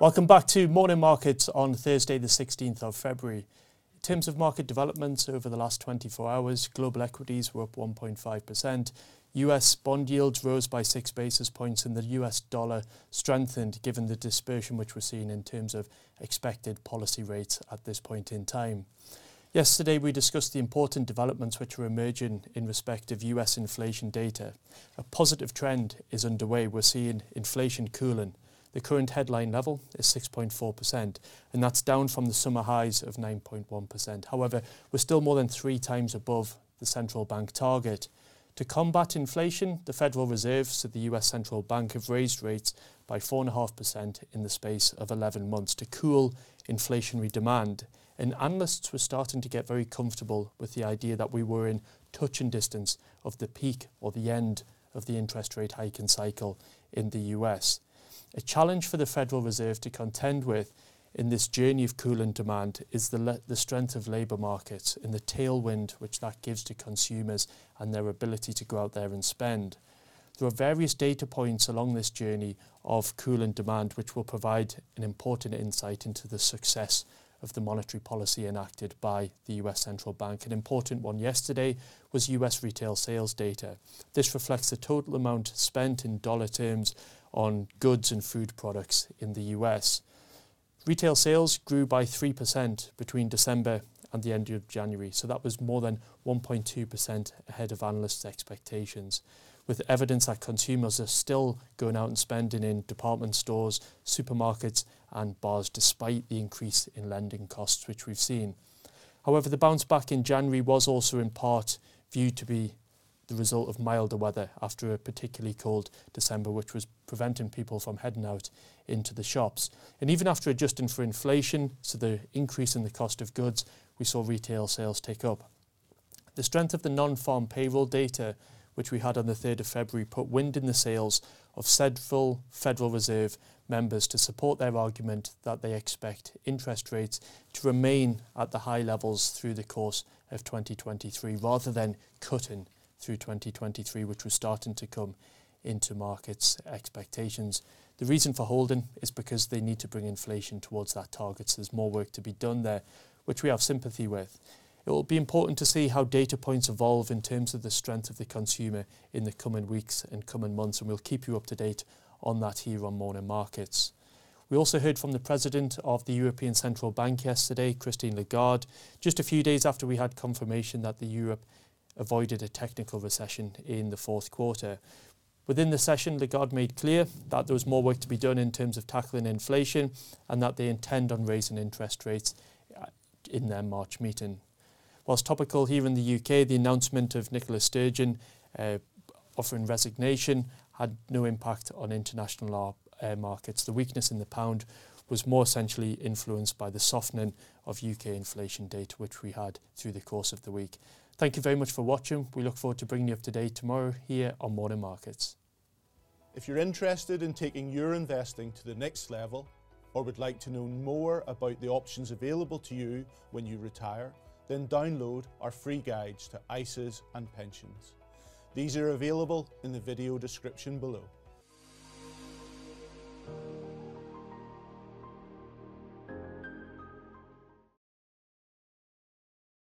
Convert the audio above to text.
Welcome back to Morning Markets on Thursday, the 16th of February. In terms of market developments over the last 24 hours, global equities were up 1.5%. US bond yields rose by six basis points, and the US dollar strengthened given the dispersion which we're seeing in terms of expected policy rates at this point in time. Yesterday, we discussed the important developments which are emerging in respect of US inflation data. A positive trend is underway. We're seeing inflation cooling. The current headline level is 6.4%, and that's down from the summer highs of 9.1%. However, we're still more than three times above the central bank target. To combat inflation, the Federal Reserve, so the US central bank, have raised rates by 4.5% in the space of 11 months to cool inflationary demand. And analysts were starting to get very comfortable with the idea that we were in touch and distance of the peak or the end of the interest rate hiking cycle in the US. A challenge for the Federal Reserve to contend with in this journey of cooling demand is the, le- the strength of labour markets and the tailwind which that gives to consumers and their ability to go out there and spend. There are various data points along this journey of cooling demand which will provide an important insight into the success of the monetary policy enacted by the US central bank. An important one yesterday was US retail sales data. This reflects the total amount spent in dollar terms on goods and food products in the US. Retail sales grew by 3% between December and the end of January, so that was more than 1.2% ahead of analysts' expectations, with evidence that consumers are still going out and spending in department stores, supermarkets, and bars despite the increase in lending costs which we've seen. However, the bounce back in January was also in part viewed to be the result of milder weather after a particularly cold December, which was preventing people from heading out into the shops. And even after adjusting for inflation, so the increase in the cost of goods, we saw retail sales take up. The strength of the non-farm payroll data, which we had on the 3rd of February, put wind in the sails of several Federal Reserve members to support their argument that they expect interest rates to remain at the high levels through the course of 2023 rather than cutting through 2023, which was starting to come into markets' expectations. The reason for holding is because they need to bring inflation towards that target. So there's more work to be done there, which we have sympathy with. It will be important to see how data points evolve in terms of the strength of the consumer in the coming weeks and coming months, and we'll keep you up to date on that here on Morning Markets. We also heard from the president of the European Central Bank yesterday, Christine Lagarde, just a few days after we had confirmation that the Europe avoided a technical recession in the fourth quarter. Within the session, Lagarde made clear that there was more work to be done in terms of tackling inflation and that they intend on raising interest rates uh, in their March meeting. Whilst topical here in the UK, the announcement of Nicola Sturgeon uh, offering resignation had no impact on international uh, markets. The weakness in the pound was more essentially influenced by the softening of UK inflation data, which we had through the course of the week. Thank you very much for watching. We look forward to bringing you up to date tomorrow here on Morning Markets. If you're interested in taking your investing to the next level or would like to know more about the options available to you when you retire, then download our free guides to ISAs and pensions. These are available in the video description below.